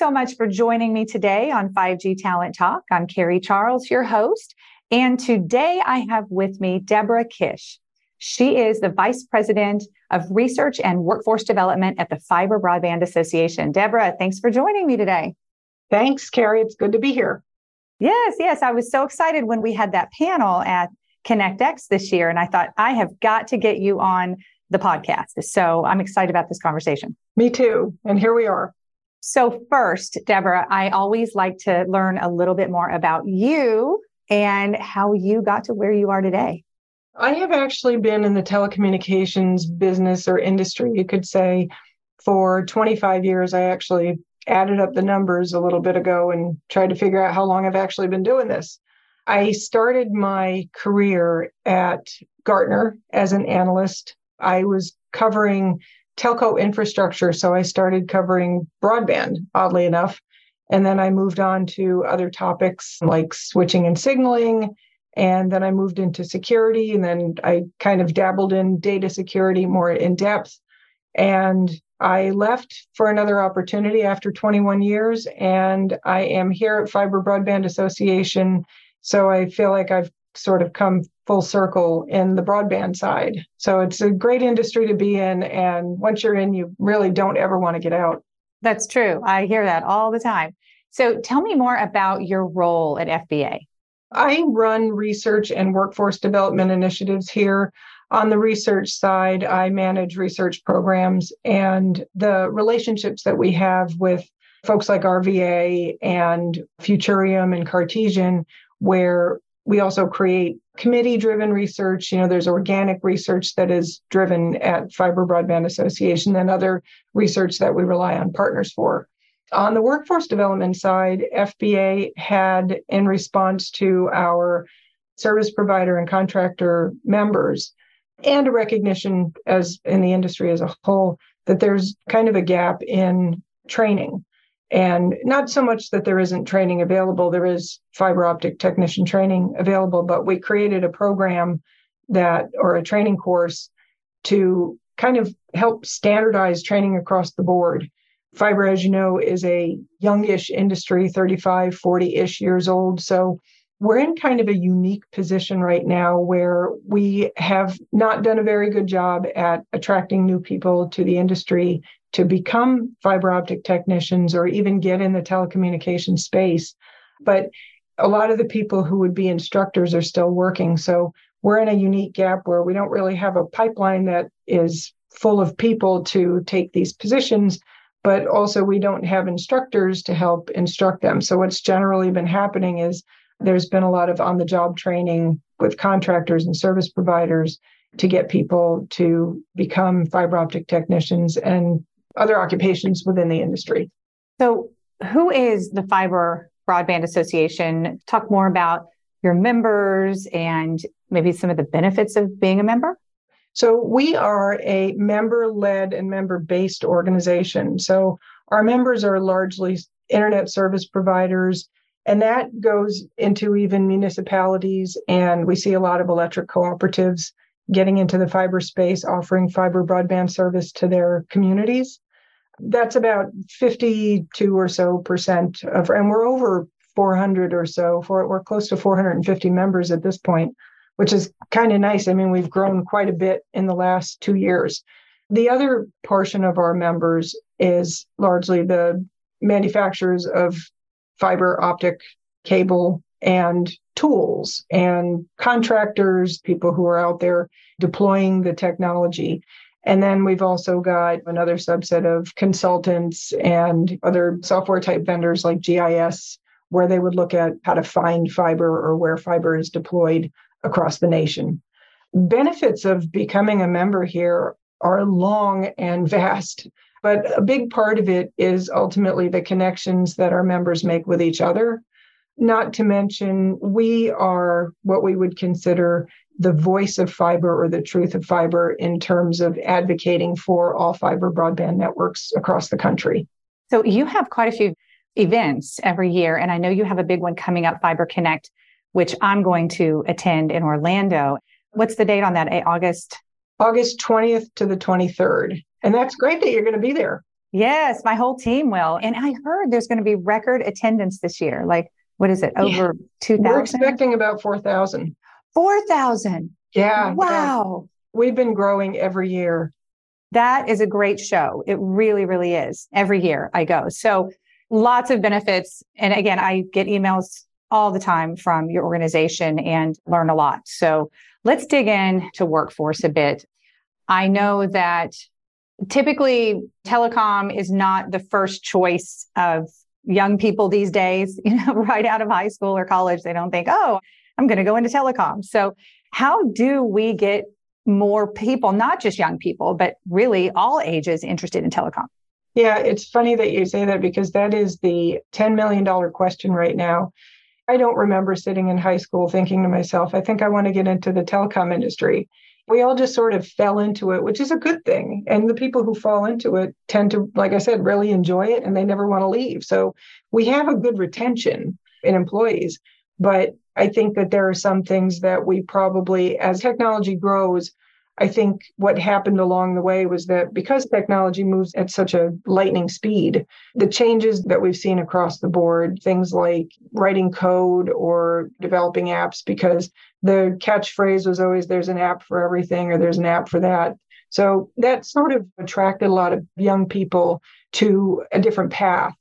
So much for joining me today on 5G Talent Talk. I'm Carrie Charles, your host. And today I have with me Deborah Kish. She is the Vice President of Research and Workforce Development at the Fiber Broadband Association. Deborah, thanks for joining me today. Thanks, Carrie. It's good to be here. Yes, yes. I was so excited when we had that panel at ConnectX this year. And I thought, I have got to get you on the podcast. So I'm excited about this conversation. Me too. And here we are. So, first, Deborah, I always like to learn a little bit more about you and how you got to where you are today. I have actually been in the telecommunications business or industry, you could say, for 25 years. I actually added up the numbers a little bit ago and tried to figure out how long I've actually been doing this. I started my career at Gartner as an analyst. I was covering telco infrastructure, so I started covering broadband, oddly enough. And then I moved on to other topics like switching and signaling and then I moved into security, and then I kind of dabbled in data security more in depth. And I left for another opportunity after 21 years, and I am here at Fiber Broadband Association. So I feel like I've sort of come full circle in the broadband side. So it's a great industry to be in. And once you're in, you really don't ever want to get out. That's true. I hear that all the time. So tell me more about your role at FBA. I run research and workforce development initiatives here. On the research side, I manage research programs and the relationships that we have with folks like RVA and Futurium and Cartesian, where we also create committee driven research. You know, there's organic research that is driven at Fiber Broadband Association and other research that we rely on partners for. On the workforce development side, FBA had, in response to our service provider and contractor members, and a recognition as in the industry as a whole, that there's kind of a gap in training. And not so much that there isn't training available, there is fiber optic technician training available, but we created a program that, or a training course to kind of help standardize training across the board Fiber, as you know, is a youngish industry, 35, 40 ish years old. So we're in kind of a unique position right now where we have not done a very good job at attracting new people to the industry to become fiber optic technicians or even get in the telecommunication space. But a lot of the people who would be instructors are still working. So we're in a unique gap where we don't really have a pipeline that is full of people to take these positions but also we don't have instructors to help instruct them. So what's generally been happening is there's been a lot of on the job training with contractors and service providers to get people to become fiber optic technicians and other occupations within the industry. So who is the Fiber Broadband Association? Talk more about your members and maybe some of the benefits of being a member. So we are a member led and member based organization. So our members are largely internet service providers, and that goes into even municipalities. And we see a lot of electric cooperatives getting into the fiber space, offering fiber broadband service to their communities. That's about 52 or so percent of, and we're over 400 or so, for it. we're close to 450 members at this point which is kind of nice. I mean, we've grown quite a bit in the last two years. The other portion of our members is largely the manufacturers of fiber optic cable and tools and contractors, people who are out there deploying the technology. And then we've also got another subset of consultants and other software type vendors like GIS, where they would look at how to find fiber or where fiber is deployed across the nation. Benefits of becoming a member here are long and vast. But a big part of it is ultimately the connections that our members make with each other. Not to mention, we are what we would consider the voice of fiber or the truth of fiber in terms of advocating for all fiber broadband networks across the country. So you have quite a few events every year, and I know you have a big one coming up, Fiber Connect, which I'm going to attend in Orlando. What's the date on that? Eh, August? August 20th to the 23rd. And that's great that you're going to be there. Yes, my whole team will. And I heard there's going to be record attendance this year. Like, what is it? Over yeah. 2,000? We're expecting about 4,000. 4,000. Yeah. Wow. Yeah. We've been growing every year. That is a great show. It really, really is. Every year I go. So lots of benefits. And again, I get emails all the time from your organization and learn a lot. So let's dig in to workforce a bit. I know that typically telecom is not the first choice of young people these days, you know, right out of high school or college. They don't think, oh, I'm going to go into telecom. So, how do we get more people, not just young people, but really all ages interested in telecom? Yeah, it's funny that you say that because that is the $10 million question right now. I don't remember sitting in high school thinking to myself, I think I want to get into the telecom industry. We all just sort of fell into it, which is a good thing. And the people who fall into it tend to, like I said, really enjoy it and they never want to leave. So we have a good retention in employees. But I think that there are some things that we probably, as technology grows, I think what happened along the way was that because technology moves at such a lightning speed, the changes that we've seen across the board, things like writing code or developing apps, because the catchphrase was always there's an app for everything or there's an app for that. So that sort of attracted a lot of young people to a different path.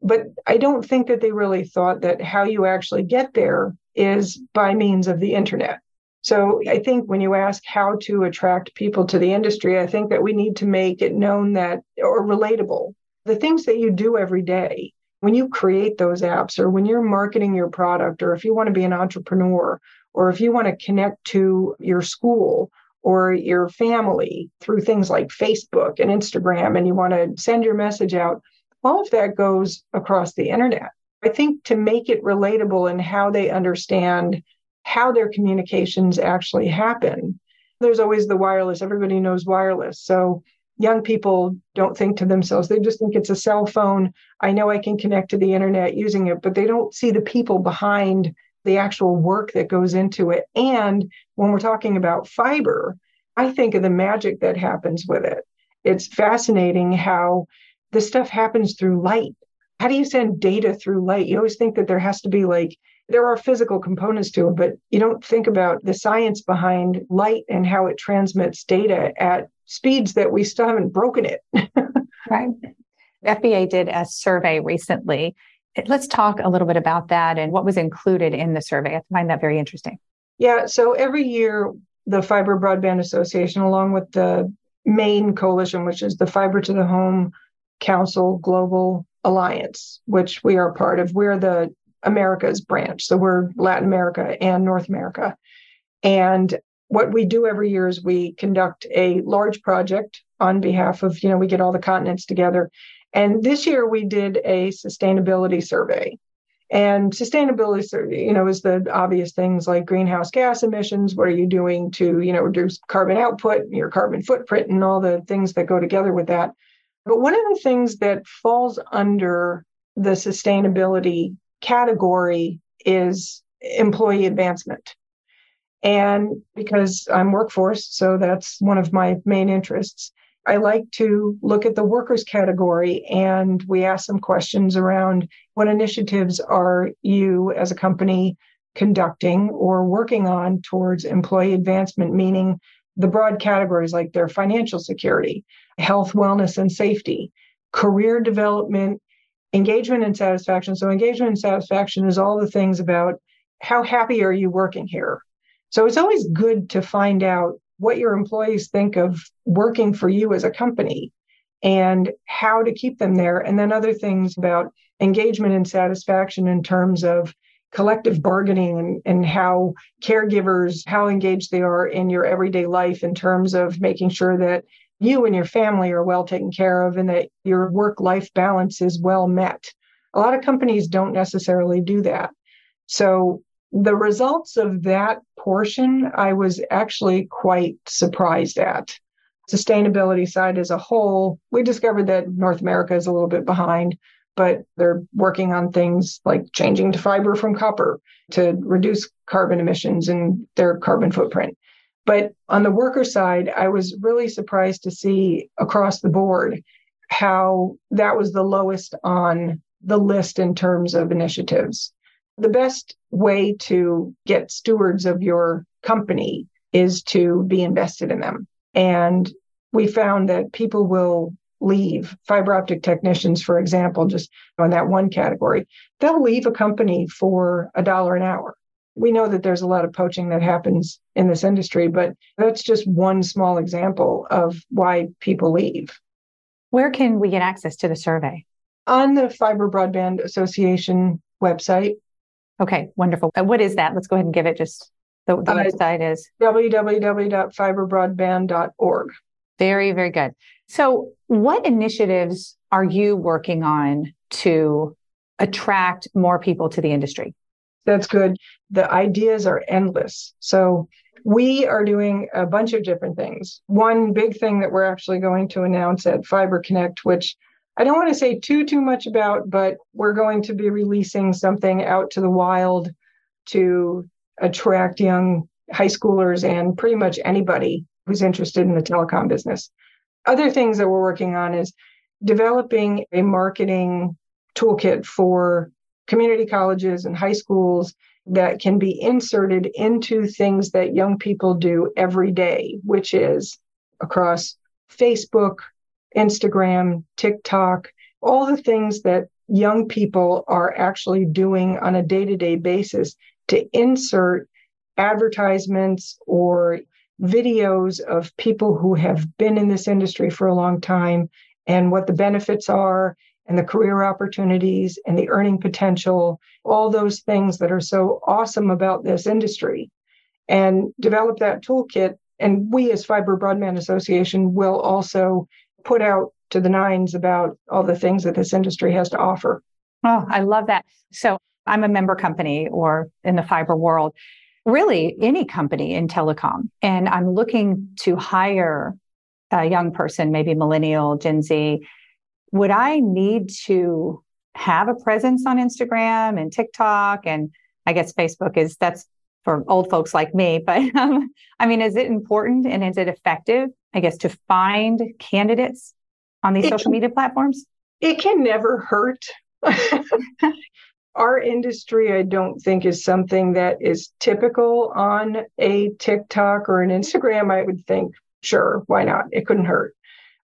But I don't think that they really thought that how you actually get there is by means of the internet. So I think when you ask how to attract people to the industry, I think that we need to make it known that or relatable. The things that you do every day, when you create those apps or when you're marketing your product, or if you want to be an entrepreneur, or if you want to connect to your school or your family through things like Facebook and Instagram, and you want to send your message out, all of that goes across the internet. I think to make it relatable and how they understand how their communications actually happen. There's always the wireless. Everybody knows wireless. So young people don't think to themselves, they just think it's a cell phone. I know I can connect to the internet using it, but they don't see the people behind the actual work that goes into it. And when we're talking about fiber, I think of the magic that happens with it. It's fascinating how this stuff happens through light. How do you send data through light? You always think that there has to be like there are physical components to it, but you don't think about the science behind light and how it transmits data at speeds that we still haven't broken it. right. FBA did a survey recently. Let's talk a little bit about that and what was included in the survey. I find that very interesting. Yeah. So every year, the Fiber Broadband Association, along with the main coalition, which is the Fiber to the Home Council Global Alliance, which we are part of, we're the America's branch. So we're Latin America and North America. And what we do every year is we conduct a large project on behalf of, you know, we get all the continents together. And this year we did a sustainability survey. And sustainability, you know, is the obvious things like greenhouse gas emissions. What are you doing to, you know, reduce carbon output, your carbon footprint, and all the things that go together with that. But one of the things that falls under the sustainability category is employee advancement. And because I'm workforce, so that's one of my main interests, I like to look at the workers category and we ask some questions around what initiatives are you as a company conducting or working on towards employee advancement, meaning the broad categories like their financial security, health, wellness, and safety, career development, engagement and satisfaction. So, engagement and satisfaction is all the things about how happy are you working here. So, it's always good to find out what your employees think of working for you as a company and how to keep them there. And then other things about engagement and satisfaction in terms of collective bargaining and, and how caregivers, how engaged they are in your everyday life in terms of making sure that you and your family are well taken care of and that your work life balance is well met. A lot of companies don't necessarily do that. So the results of that portion, I was actually quite surprised at. Sustainability side as a whole, we discovered that North America is a little bit behind, but they're working on things like changing to fiber from copper to reduce carbon emissions and their carbon footprint. But on the worker side, I was really surprised to see across the board how that was the lowest on the list in terms of initiatives. The best way to get stewards of your company is to be invested in them. And we found that people will leave fiber optic technicians, for example, just on that one category, they'll leave a company for a dollar an hour we know that there's a lot of poaching that happens in this industry, but that's just one small example of why people leave. Where can we get access to the survey? On the Fiber Broadband Association website. Okay, wonderful. Uh, what is that? Let's go ahead and give it just the, the uh, website is www.fiberbroadband.org. Very, very good. So, what initiatives are you working on to attract more people to the industry? That's good. The ideas are endless. So we are doing a bunch of different things. One big thing that we're actually going to announce at Fiber Connect, which I don't want to say too too much about, but we're going to be releasing something out to the wild to attract young high schoolers and pretty much anybody who's interested in the telecom business. Other things that we're working on is developing a marketing toolkit for community colleges and high schools that can be inserted into things that young people do every day, which is across Facebook, Instagram, TikTok, all the things that young people are actually doing on a day to day basis to insert advertisements or videos of people who have been in this industry for a long time and what the benefits are and the career opportunities and the earning potential, all those things that are so awesome about this industry, and develop that toolkit. And we, as Fiber Broadband Association, will also put out to the nines about all the things that this industry has to offer. Oh, I love that. So I'm a member company or in the fiber world, really any company in telecom. And I'm looking to hire a young person, maybe millennial, Gen Z, would I need to have a presence on Instagram and TikTok? And I guess Facebook is that's for old folks like me. But um, I mean, is it important and is it effective, I guess, to find candidates on these it social media platforms? It can never hurt. Our industry, I don't think, is something that is typical on a TikTok or an Instagram. I would think, sure, why not? It couldn't hurt.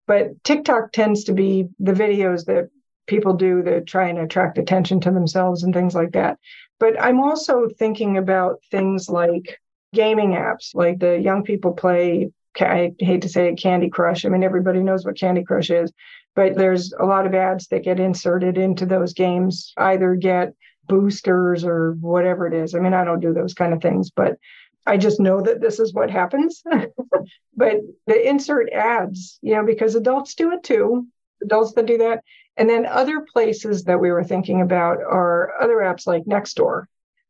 But TikTok tends to be the videos that people do to try and attract attention to themselves and things like that. But I'm also thinking about things like gaming apps, like the young people play. I hate to say it, Candy Crush. I mean, everybody knows what Candy Crush is, but there's a lot of ads that get inserted into those games, either get boosters or whatever it is. I mean, I don't do those kind of things, but I just know that this is what happens. but the insert ads, you know, because adults do it too, adults that do that. And then other places that we were thinking about are other apps like Nextdoor.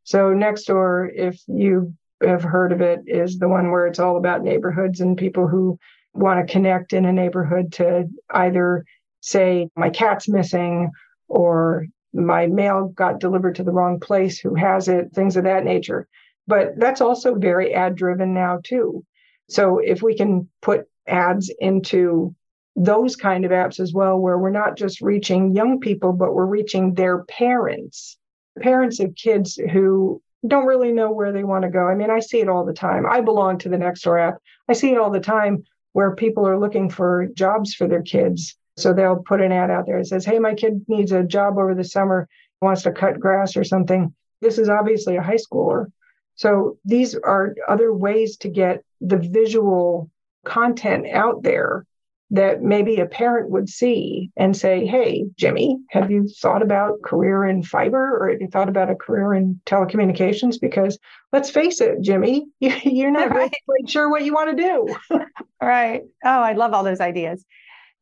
So Nextdoor, if you have heard of it, is the one where it's all about neighborhoods and people who want to connect in a neighborhood to either say my cat's missing or my mail got delivered to the wrong place who has it things of that nature but that's also very ad driven now too. So if we can put ads into those kind of apps as well, where we're not just reaching young people, but we're reaching their parents, parents of kids who don't really know where they want to go. I mean, I see it all the time. I belong to the Nextdoor app. I see it all the time where people are looking for jobs for their kids. So they'll put an ad out there that says, Hey, my kid needs a job over the summer, wants to cut grass or something. This is obviously a high schooler. So these are other ways to get the visual content out there that maybe a parent would see and say, Hey, Jimmy, have you thought about career in fiber or have you thought about a career in telecommunications? Because let's face it, Jimmy, you're not right. quite sure what you want to do. right. Oh, I love all those ideas.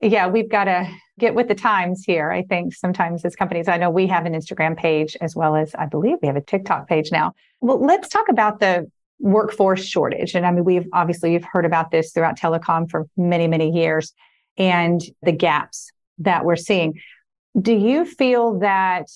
Yeah, we've got to get with the times here. I think sometimes as companies, I know we have an Instagram page as well as I believe we have a TikTok page now. Well, let's talk about the workforce shortage. And I mean, we've obviously you've heard about this throughout telecom for many, many years and the gaps that we're seeing. Do you feel that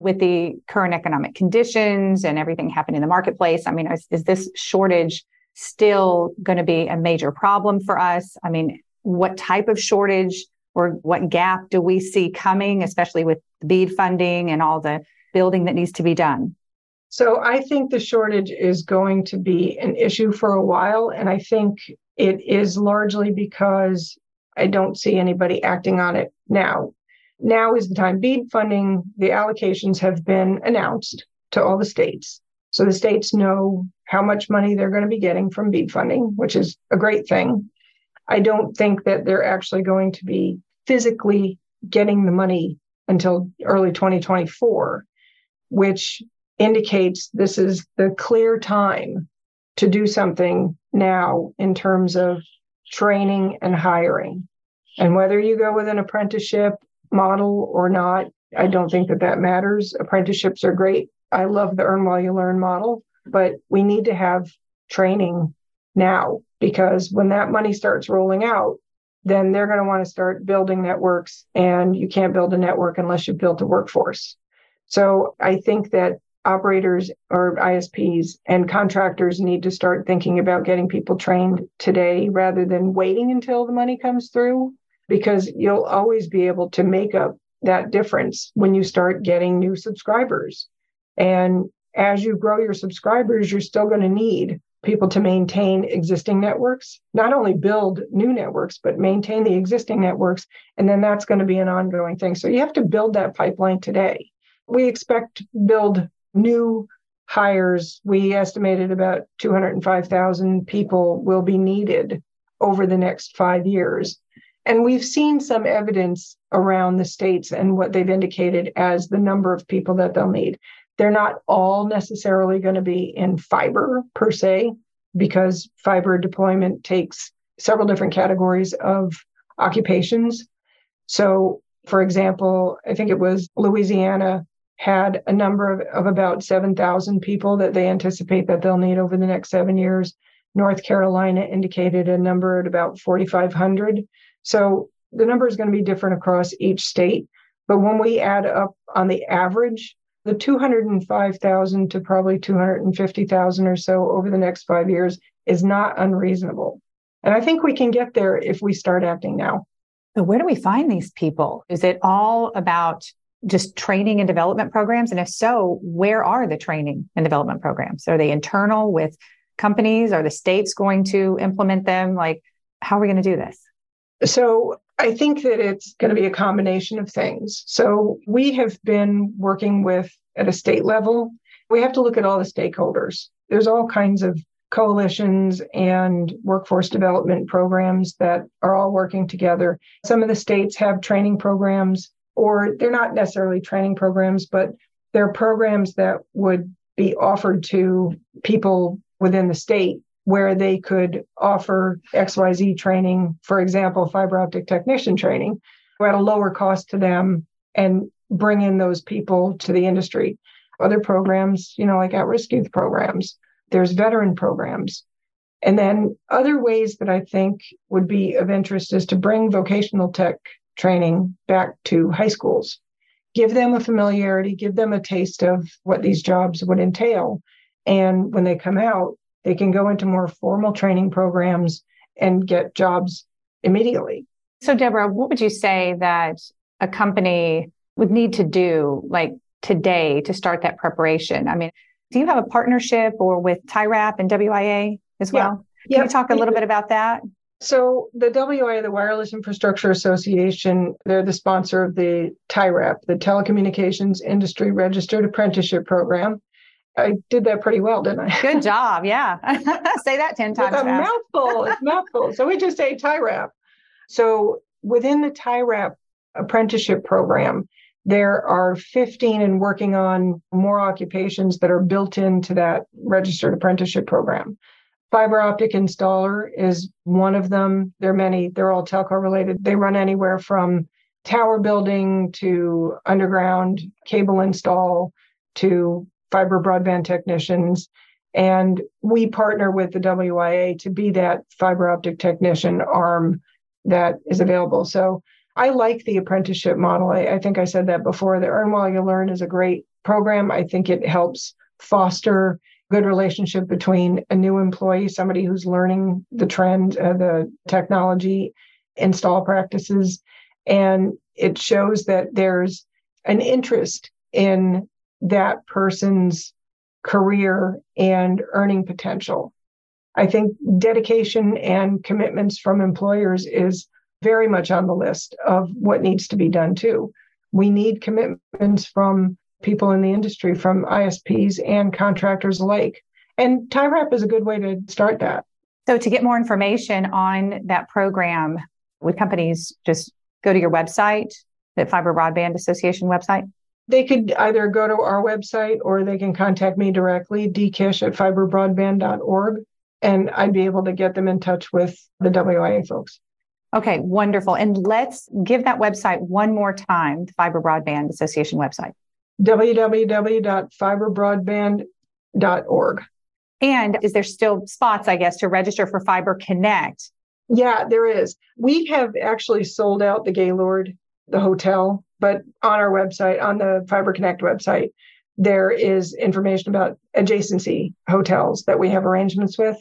with the current economic conditions and everything happening in the marketplace, I mean, is, is this shortage still going to be a major problem for us? I mean, what type of shortage or what gap do we see coming, especially with the BEAD funding and all the building that needs to be done? So I think the shortage is going to be an issue for a while. And I think it is largely because I don't see anybody acting on it now. Now is the time. BEAD funding, the allocations have been announced to all the states. So the states know how much money they're going to be getting from BEAD funding, which is a great thing. I don't think that they're actually going to be physically getting the money until early 2024, which indicates this is the clear time to do something now in terms of training and hiring. And whether you go with an apprenticeship model or not, I don't think that that matters. Apprenticeships are great. I love the earn while you learn model, but we need to have training now because when that money starts rolling out, then they're going to want to start building networks and you can't build a network unless you've built a workforce. So I think that operators or ISPs and contractors need to start thinking about getting people trained today rather than waiting until the money comes through, because you'll always be able to make up that difference when you start getting new subscribers. And as you grow your subscribers, you're still going to need people to maintain existing networks, not only build new networks, but maintain the existing networks. And then that's going to be an ongoing thing. So you have to build that pipeline today. We expect to build new hires, we estimated about 205,000 people will be needed over the next five years. And we've seen some evidence around the states and what they've indicated as the number of people that they'll need. They're not all necessarily going to be in fiber per se, because fiber deployment takes several different categories of occupations. So, for example, I think it was Louisiana had a number of, of about 7,000 people that they anticipate that they'll need over the next seven years. North Carolina indicated a number at about 4,500. So the number is going to be different across each state. But when we add up on the average, the 205,000 to probably 250,000 or so over the next five years is not unreasonable. And I think we can get there if we start acting now. But where do we find these people? Is it all about just training and development programs? And if so, where are the training and development programs? Are they internal with companies? Are the states going to implement them? Like, how are we going to do this? So, I think that it's going to be a combination of things. So, we have been working with at a state level, we have to look at all the stakeholders. There's all kinds of coalitions and workforce development programs that are all working together. Some of the states have training programs or they're not necessarily training programs, but they're programs that would be offered to people within the state where they could offer XYZ training, for example, fiber optic technician training at a lower cost to them and bring in those people to the industry. Other programs, you know, like at risk youth programs, there's veteran programs. And then other ways that I think would be of interest is to bring vocational tech training back to high schools. Give them a familiarity, give them a taste of what these jobs would entail. And when they come out, they can go into more formal training programs and get jobs immediately. So, Deborah, what would you say that a company would need to do like today to start that preparation? I mean, do you have a partnership or with TIRAP and WIA as well? Yeah. Can you talk a little mm-hmm. bit about that? So the WIA, the Wireless Infrastructure Association, they're the sponsor of the TIRAP, the Telecommunications Industry Registered Apprenticeship Program. I did that pretty well, didn't I? Good job. Yeah. say that 10 times. It's a mouthful. It's mouthful. So we just say TIRAP. So within the TIRAP apprenticeship program, there are 15 and working on more occupations that are built into that registered apprenticeship program. Fiber optic installer is one of them. There are many, they're all telco related. They run anywhere from tower building to underground cable install to fiber broadband technicians. And we partner with the WIA to be that fiber optic technician arm that is available. So I like the apprenticeship model. I, I, think I said that before. The Earn While You Learn is a great program. I think it helps foster good relationship between a new employee, somebody who's learning the trend, uh, the technology, install practices, and it shows that there's an interest in that person's career and earning potential. I think dedication and commitments from employers is very much on the list of what needs to be done too. We need commitments from people in the industry, from ISPs and contractors alike. And TIRAP is a good way to start that. So, to get more information on that program, would companies just go to your website, the Fiber Broadband Association website? They could either go to our website or they can contact me directly, dkish at fiberbroadband.org, and I'd be able to get them in touch with the WIA folks. Okay, wonderful. And let's give that website one more time, the Fiber Broadband Association website. www.fiberbroadband.org. And is there still spots, I guess, to register for Fiber Connect? Yeah, there is. We have actually sold out the Gaylord, the hotel, but on our website, on the Fiber Connect website, there is information about adjacency hotels that we have arrangements with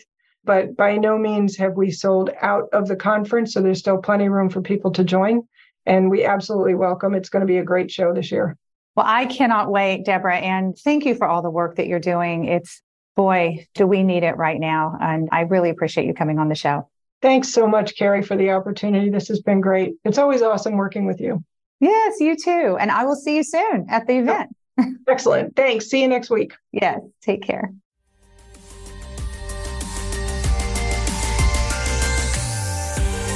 but by no means have we sold out of the conference. So there's still plenty of room for people to join. And we absolutely welcome. It's going to be a great show this year. Well, I cannot wait, Deborah. And thank you for all the work that you're doing. It's, boy, do we need it right now. And I really appreciate you coming on the show. Thanks so much, Carrie, for the opportunity. This has been great. It's always awesome working with you. Yes, you too. And I will see you soon at the event. Excellent. Thanks. See you next week. Yes. Take care.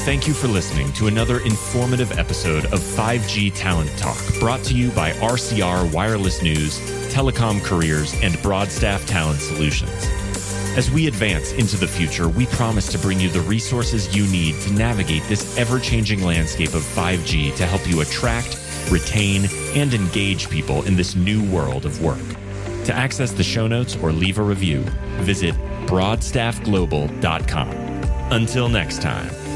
Thank you for listening to another informative episode of 5G Talent Talk, brought to you by RCR Wireless News, Telecom Careers, and Broadstaff Talent Solutions. As we advance into the future, we promise to bring you the resources you need to navigate this ever changing landscape of 5G to help you attract, retain, and engage people in this new world of work. To access the show notes or leave a review, visit broadstaffglobal.com. Until next time.